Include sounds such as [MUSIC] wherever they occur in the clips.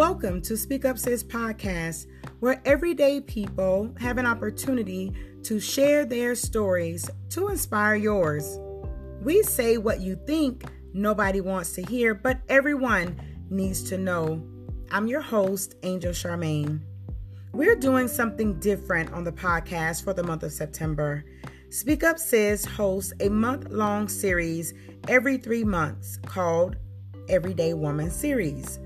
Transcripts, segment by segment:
Welcome to Speak Up Sis podcast, where everyday people have an opportunity to share their stories to inspire yours. We say what you think nobody wants to hear, but everyone needs to know. I'm your host, Angel Charmaine. We're doing something different on the podcast for the month of September. Speak Up Sis hosts a month long series every three months called Everyday Woman Series.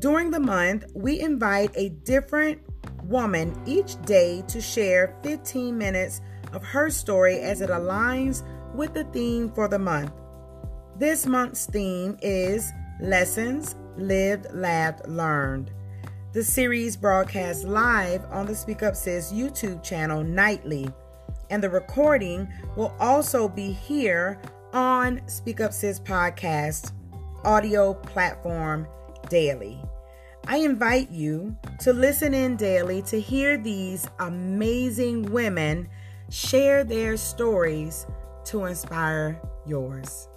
During the month, we invite a different woman each day to share 15 minutes of her story as it aligns with the theme for the month. This month's theme is Lessons Lived, Laughed, Learned. The series broadcasts live on the Speak Up Sis YouTube channel nightly, and the recording will also be here on Speak Up Sis podcast audio platform daily. I invite you to listen in daily to hear these amazing women share their stories to inspire yours.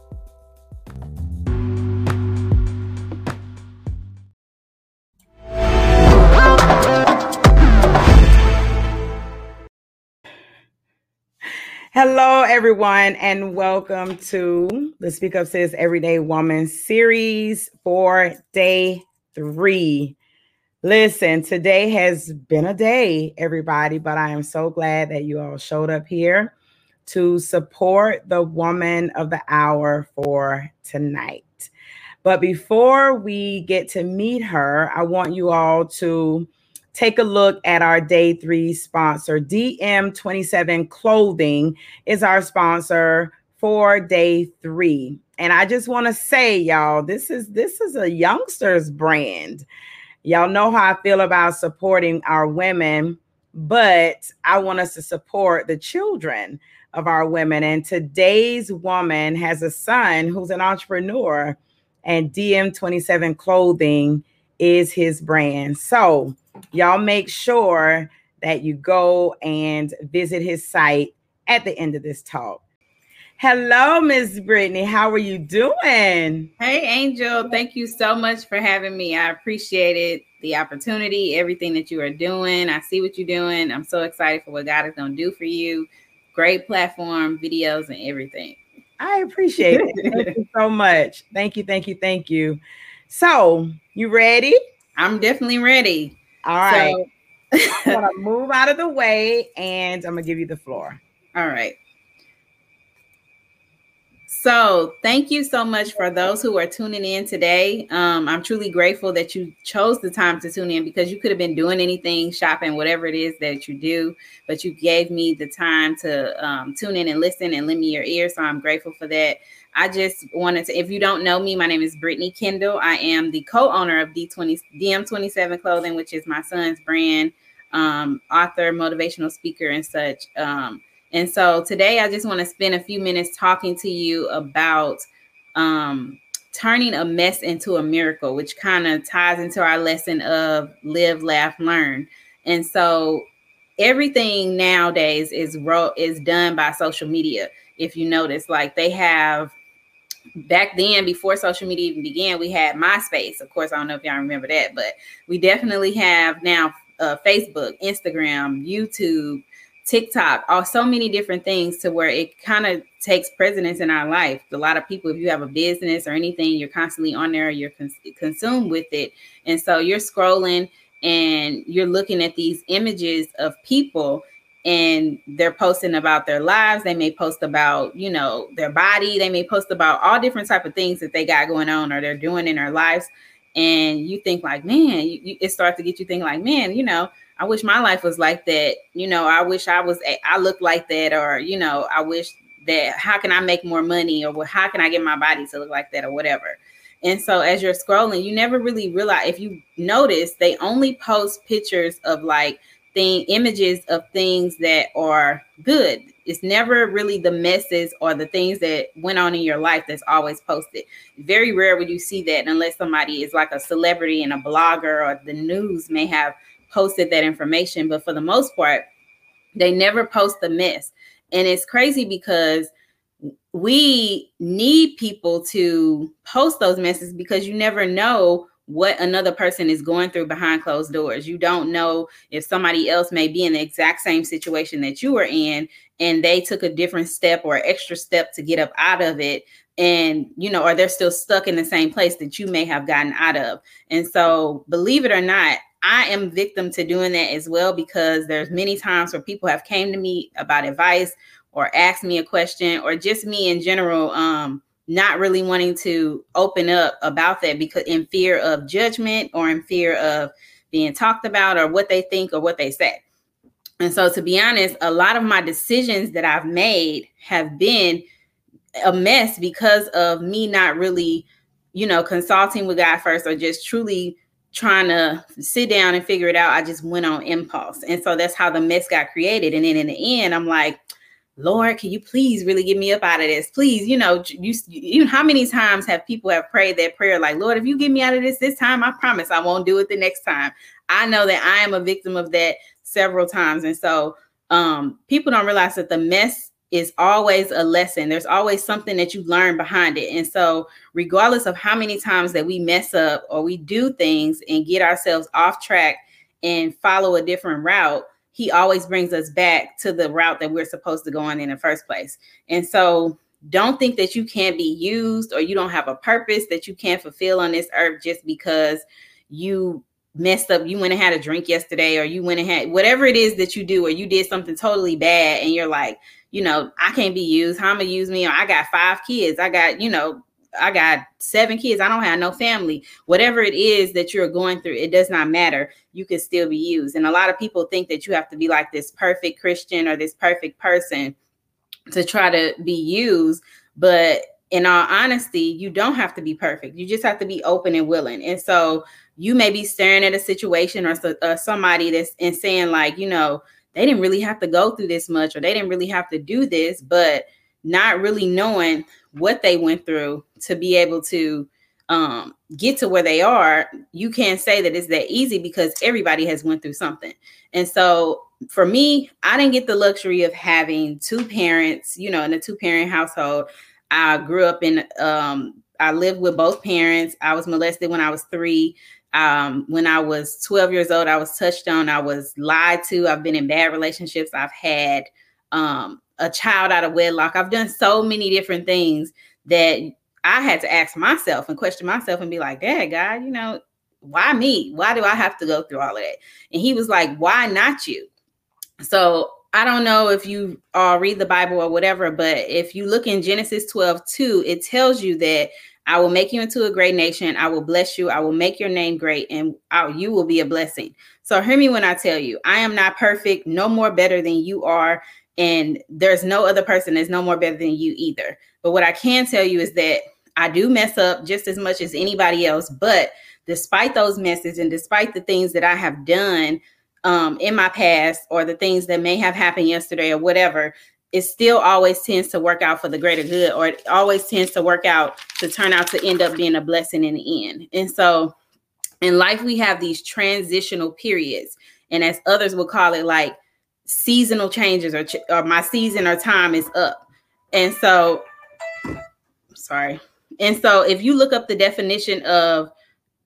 Hello, everyone, and welcome to the Speak Up Sis Everyday Woman series for day three. Listen, today has been a day, everybody, but I am so glad that you all showed up here to support the woman of the hour for tonight. But before we get to meet her, I want you all to take a look at our day three sponsor. DM27 Clothing is our sponsor for day three. And I just want to say, y'all, this is this is a youngsters brand. Y'all know how I feel about supporting our women, but I want us to support the children of our women. And today's woman has a son who's an entrepreneur, and DM27 Clothing is his brand. So y'all make sure that you go and visit his site at the end of this talk. Hello, Miss Brittney. How are you doing? Hey, Angel. Thank you so much for having me. I appreciate it, the opportunity, everything that you are doing. I see what you're doing. I'm so excited for what God is going to do for you. Great platform, videos, and everything. I appreciate it. Thank you [LAUGHS] so much. Thank you, thank you, thank you. So, you ready? I'm definitely ready. All right. So, [LAUGHS] I'm gonna move out of the way and I'm gonna give you the floor. All right. So, thank you so much for those who are tuning in today. Um, I'm truly grateful that you chose the time to tune in because you could have been doing anything, shopping, whatever it is that you do, but you gave me the time to um, tune in and listen and lend me your ear. So, I'm grateful for that. I just wanted to, if you don't know me, my name is Brittney Kendle. I am the co-owner of D20 DM27 Clothing, which is my son's brand, um, author, motivational speaker, and such. Um, and so today I just want to spend a few minutes talking to you about um, turning a mess into a miracle, which kind of ties into our lesson of live, laugh, learn. And so everything nowadays is ro- is done by social media. If you notice, like they have back then before social media even began we had myspace of course i don't know if y'all remember that but we definitely have now uh, facebook instagram youtube tiktok all so many different things to where it kind of takes precedence in our life. A lot of people if you have a business or anything you're constantly on there you're cons- consumed with it. And so you're scrolling and you're looking at these images of people and they're posting about their lives. They may post about you know their body. They may post about all different type of things that they got going on or they're doing in their lives. And you think like man you, you, it starts to get you thinking like man you know i wish my life was like that you know i wish i was i look like that or you know i wish that how can i make more money or how can i get my body to look like that or whatever and so as you're scrolling you never really realize if you notice they only post pictures of like thing images of things that are good. It's never really the messes or the things that went on in your life that's always posted. Very rare would you see that unless somebody is like a celebrity and a blogger or the news may have posted that information. But for the most part, they never post the mess. And it's crazy because we need people to post those messes because you never know what another person is going through behind closed doors. You don't know if somebody else may be in the exact same situation that you were in and they took a different step or extra step to get up out of it and you know or they're still stuck in the same place that you may have gotten out of. And so believe it or not, I am victim to doing that as well because there's many times where people have came to me about advice or asked me a question or just me in general um not really wanting to open up about that because in fear of judgment or in fear of being talked about or what they think or what they say. And so, to be honest, a lot of my decisions that I've made have been a mess because of me not really, you know, consulting with God first or just truly trying to sit down and figure it out. I just went on impulse. And so that's how the mess got created. And then in the end, I'm like, Lord, can you please really get me up out of this? Please, you know, you, you how many times have people have prayed that prayer like, Lord, if you get me out of this this time, I promise I won't do it the next time. I know that I am a victim of that several times. And so um people don't realize that the mess is always a lesson. There's always something that you learn behind it. And so, regardless of how many times that we mess up or we do things and get ourselves off track and follow a different route, he always brings us back to the route that we're supposed to go on in the first place. And so don't think that you can't be used or you don't have a purpose that you can't fulfill on this earth just because you messed up you went and had a drink yesterday or you went and had whatever it is that you do or you did something totally bad and you're like you know i can't be used how am gonna use me i got five kids i got you know I got seven kids. I don't have no family. Whatever it is that you're going through, it does not matter. You can still be used. And a lot of people think that you have to be like this perfect Christian or this perfect person to try to be used. But in all honesty, you don't have to be perfect. You just have to be open and willing. And so you may be staring at a situation or, or uh, somebody that's and saying, like, you know, they didn't really have to go through this much or they didn't really have to do this, but not really knowing what they went through to be able to um, get to where they are, you can't say that it's that easy because everybody has went through something. And so for me, I didn't get the luxury of having two parents, you know, in a two parent household. I grew up in, um, I lived with both parents. I was molested when I was three. Um, when I was 12 years old, I was touched on. I was lied to. I've been in bad relationships. I've had um, a child out of wedlock. I've done so many different things that I had to ask myself and question myself and be like, Dad, God, you know, why me? Why do I have to go through all of that? And he was like, Why not you? So I don't know if you all read the Bible or whatever, but if you look in Genesis 12, 2, it tells you that I will make you into a great nation. I will bless you. I will make your name great, and I, you will be a blessing. So hear me when I tell you, I am not perfect, no more better than you are. And there's no other person that's no more better than you either. But what I can tell you is that I do mess up just as much as anybody else. But despite those messes and despite the things that I have done um, in my past or the things that may have happened yesterday or whatever, it still always tends to work out for the greater good or it always tends to work out to turn out to end up being a blessing in the end. And so in life, we have these transitional periods. And as others will call it, like seasonal changes or, or my season or time is up. And so, sorry. And so if you look up the definition of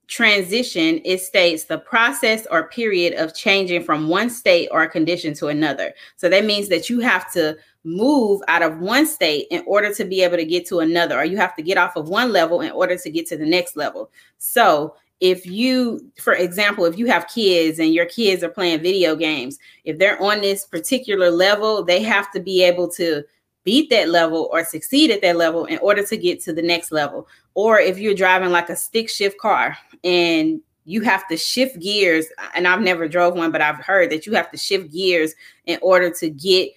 transition, it states the process or period of changing from one state or condition to another. So that means that you have to move out of one state in order to be able to get to another, or you have to get off of one level in order to get to the next level. So if you for example if you have kids and your kids are playing video games if they're on this particular level they have to be able to beat that level or succeed at that level in order to get to the next level. Or if you're driving like a stick shift car and you have to shift gears and I've never drove one but I've heard that you have to shift gears in order to get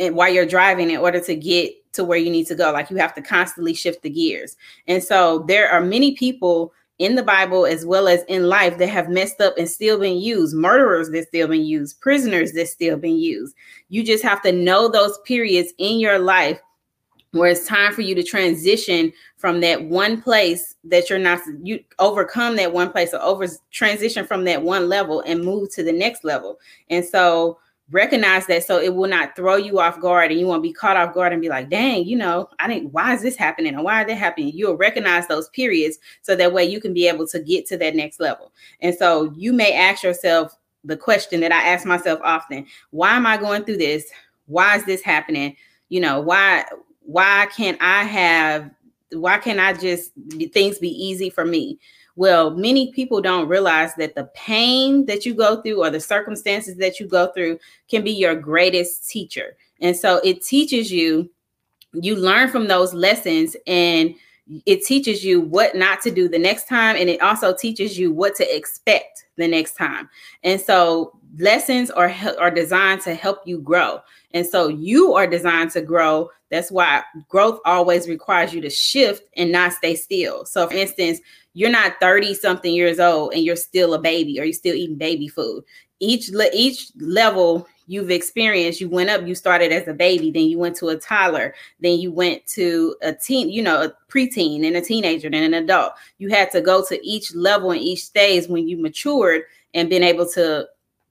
and while you're driving in order to get to where you need to go. Like you have to constantly shift the gears. And so there are many people in the Bible as well as in life that have messed up and still been used, murderers that still been used, prisoners that still been used. You just have to know those periods in your life where it's time for you to transition from that one place that you're not you overcome that one place or over transition from that one level and move to the next level. And so recognize that so it will not throw you off guard and you won't be caught off guard and be like dang you know i didn't why is this happening? And why is that happening? You'll recognize those periods so that way you can be able to get to that next level. And so you may ask yourself the question that i ask myself often why am i going through this? Why is this happening? You know why why can't i have why can't i just things be easy for me well, many people don't realize that the pain that you go through or the circumstances that you go through can be your greatest teacher. And so it teaches you, you learn from those lessons and it teaches you what not to do the next time. And it also teaches you what to expect the next time. And so lessons are, are designed to help you grow. And so you are designed to grow. That's why growth always requires you to shift and not stay still. So, for instance, you're not 30 something years old and you're still a baby or you're still eating baby food. Each each level you've experienced you went up you started as a baby then you went to a toddler then you went to a teen you know a preteen and a teenager and an adult. You had to go to each level and each stage when you matured and been able to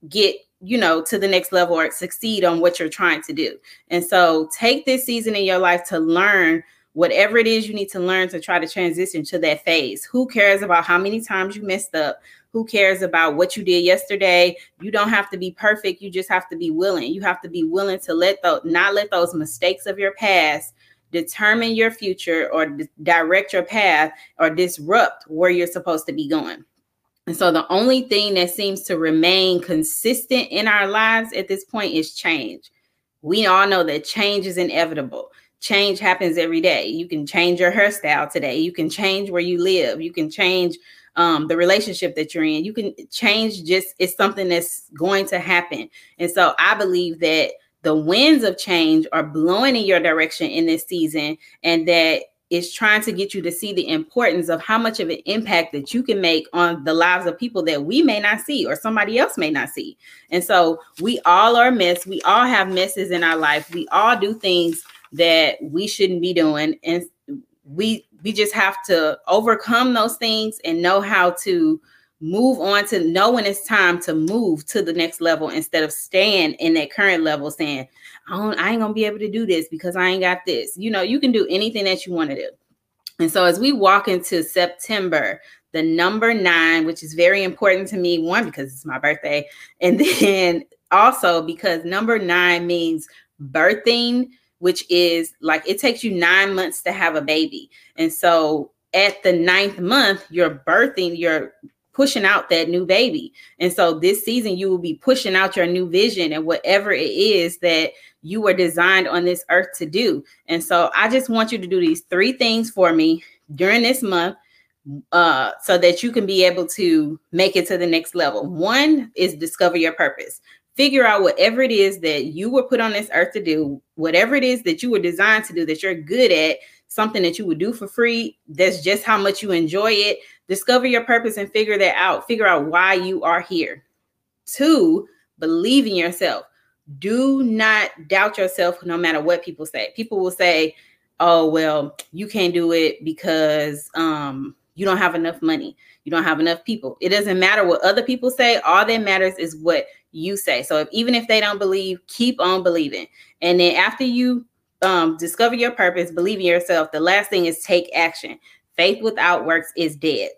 get you know to the next level or succeed on what you're trying to do. And so take this season in your life to learn whatever it is you need to learn to try to transition to that phase. Who cares about how many times you messed up? Who cares about what you did yesterday? You don't have to be perfect. You just have to be willing. You have to be willing to let those not let those mistakes of your past determine your future or di- direct your path or disrupt where you're supposed to be going. And so the only thing that seems to remain consistent in our lives at this point is change. We all know that change is inevitable change happens every day. You can change your hairstyle today. You can change where you live. You can change um, the relationship that you're in. You can change just it's something that's going to happen. And so I believe that the winds of change are blowing in your direction in this season and that is trying to get you to see the importance of how much of an impact that you can make on the lives of people that we may not see or somebody else may not see. And so we all are mess. We all have messes in our life. We all do things that we shouldn't be doing. And we we just have to overcome those things and know how to move on to know when it's time to move to the next level instead of staying in that current level saying I, don't, I ain't gonna be able to do this because i ain't got this. You know you can do anything that you want to do. And so as we walk into september the number nine which is very important to me one because it's my birthday and [LAUGHS] then also because number nine means birthing which is like it takes you nine months to have a baby. And so at the ninth month, you're birthing, you're pushing out that new baby. And so this season, you will be pushing out your new vision and whatever it is that you were designed on this earth to do. And so I just want you to do these three things for me during this month uh, so that you can be able to make it to the next level. One is discover your purpose figure out whatever it is that you were put on this earth to do, whatever it is that you were designed to do that you're good at, something that you would do for free. That's just how much you enjoy it. Discover your purpose and figure that out. Figure out why you are here. Two, believe in yourself. Do not doubt yourself no matter what people say. People will say, oh, well, you can't do it because um, you don't have enough money. You don't have enough people. It doesn't matter what other people say. All that matters is what you say. So if, even if they don't believe, keep on believing. And then after you um, discover your purpose, believe in yourself, the last thing is take action. Faith without works is dead.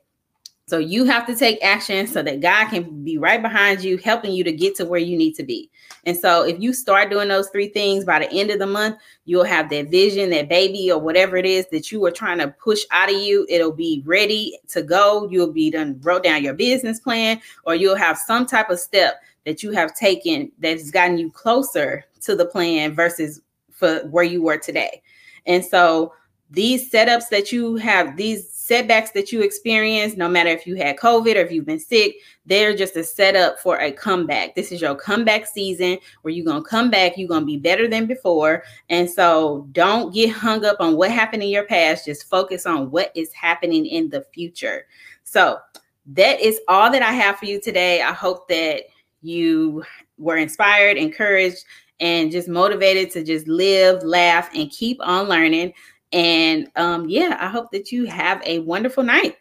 So you have to take action so that God can be right behind you, helping you to get to where you need to be. And so if you start doing those three things by the end of the month, you'll have that vision, that baby, or whatever it is that you are trying to push out of you. It'll be ready to go. You'll be done, wrote down your business plan, or you'll have some type of step that you have taken that's gotten you closer to the plan versus for where you were today. And so these setups that you have, these setbacks that you experience, no matter if you had COVID or if you've been sick, they're just a setup for a comeback. This is your comeback season where you're going to come back, you're going to be better than before. And so don't get hung up on what happened in your past, just focus on what is happening in the future. So that is all that I have for you today. I hope that you were inspired, encouraged, and just motivated to just live, laugh, and keep on learning. And um, yeah, I hope that you have a wonderful night.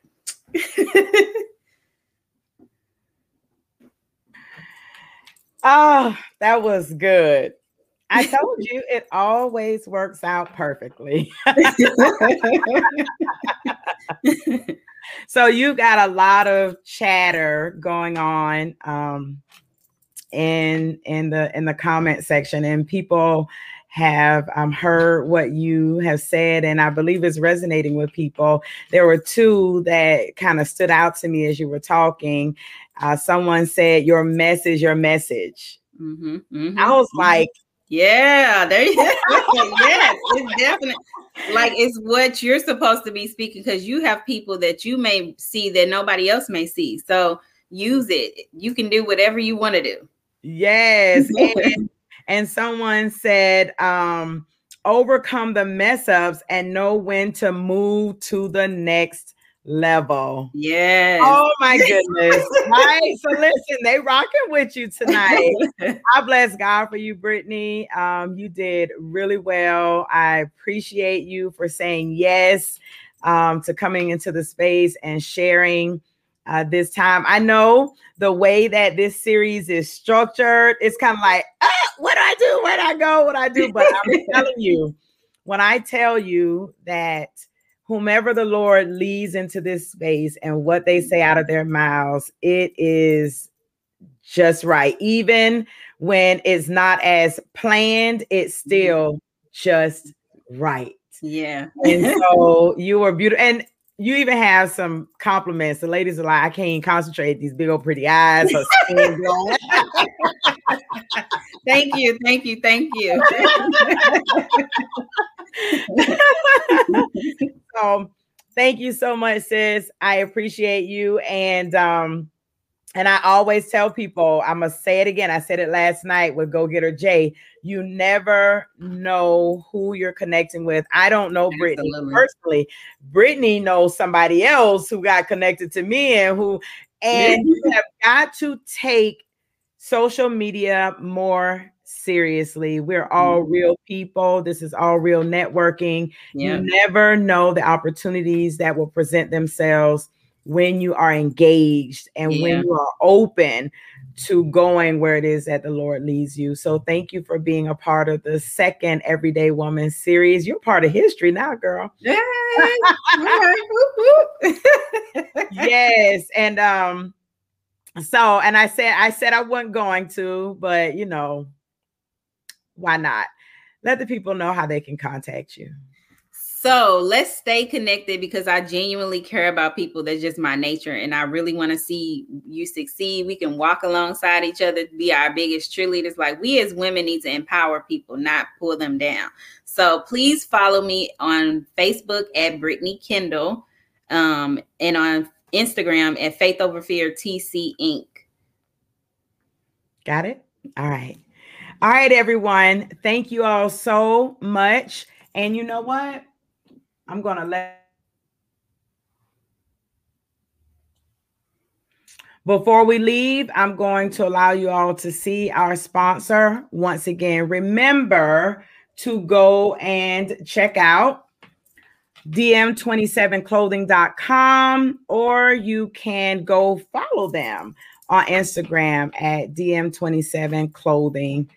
Oh, [LAUGHS] that was good. I told you it always works out perfectly. [LAUGHS] so you got a lot of chatter going on um, in in the in the comment section, and people have um, heard what you have said, and I believe it's resonating with people. There were two that kind of stood out to me as you were talking. Uh, someone said, "Your message, your message." Mm-hmm, mm-hmm, I was mm-hmm. like, "Yeah, there you go." [LAUGHS] [LAUGHS] yes, it's definitely like it's what you're supposed to be speaking because you have people that you may see that nobody else may see. So use it. You can do whatever you want to do. Yes. [LAUGHS] and and someone said, um, overcome the mess ups and know when to move to the next level. Yes. Oh my goodness. right. So listen, they rocking with you tonight. [LAUGHS] I bless God for you, Brittney. Um, you did really well. I appreciate you for saying yes um, to coming into the space and sharing uh, this time. I know the way that this series is structured, it's kind of like, ah, I do? Where I go? What I do? But I'm [LAUGHS] telling you, when I tell you that whomever the Lord leads into this space and what they say out of their mouths, it is just right. Even when it's not as planned, it's mm-hmm. still just right. Yeah. and so [LAUGHS] you were beautiful. And you even have some compliments. The ladies are like, I can't concentrate. These big old pretty eyes. [LAUGHS] thank you, thank you, thank you. [LAUGHS] so, thank you so much, sis. I appreciate you. And um, and I always tell people, I must say it again. I said it last night with Go Getter Jay. You never know who you're connecting with. I don't know Brittney personally. Brittney knows somebody else who got connected to me and who, and you have got to take social media more seriously. We're all mm-hmm. real people. This is all real networking. Yeah. You never know the opportunities that will present themselves when you are engaged and yeah. when you are open to going where it is that the Lord leads you. So thank you for being a part of the second Everyday Woman series. You're part of history now, girl. [LAUGHS] yes. And um, so and I said I said I wasn't going to, but you know, why not? Let the people know how they can contact you. So let's stay connected because I genuinely care about people. That's just my nature. And I really want to see you succeed. We can walk alongside each other, be our biggest cheerleaders. Like we as women need to empower people, not pull them down. So please follow me on Facebook at Brittney Kendle um, and on Instagram at Faith Over Fear TC Inc. Got it? All right. All right, everyone. Thank you all so much. And you know what? I'm going to let Before we leave, I'm going to allow you all to see our sponsor once again. Remember to go and check out dm27clothing.com or you can go follow them on Instagram at dm27clothing.com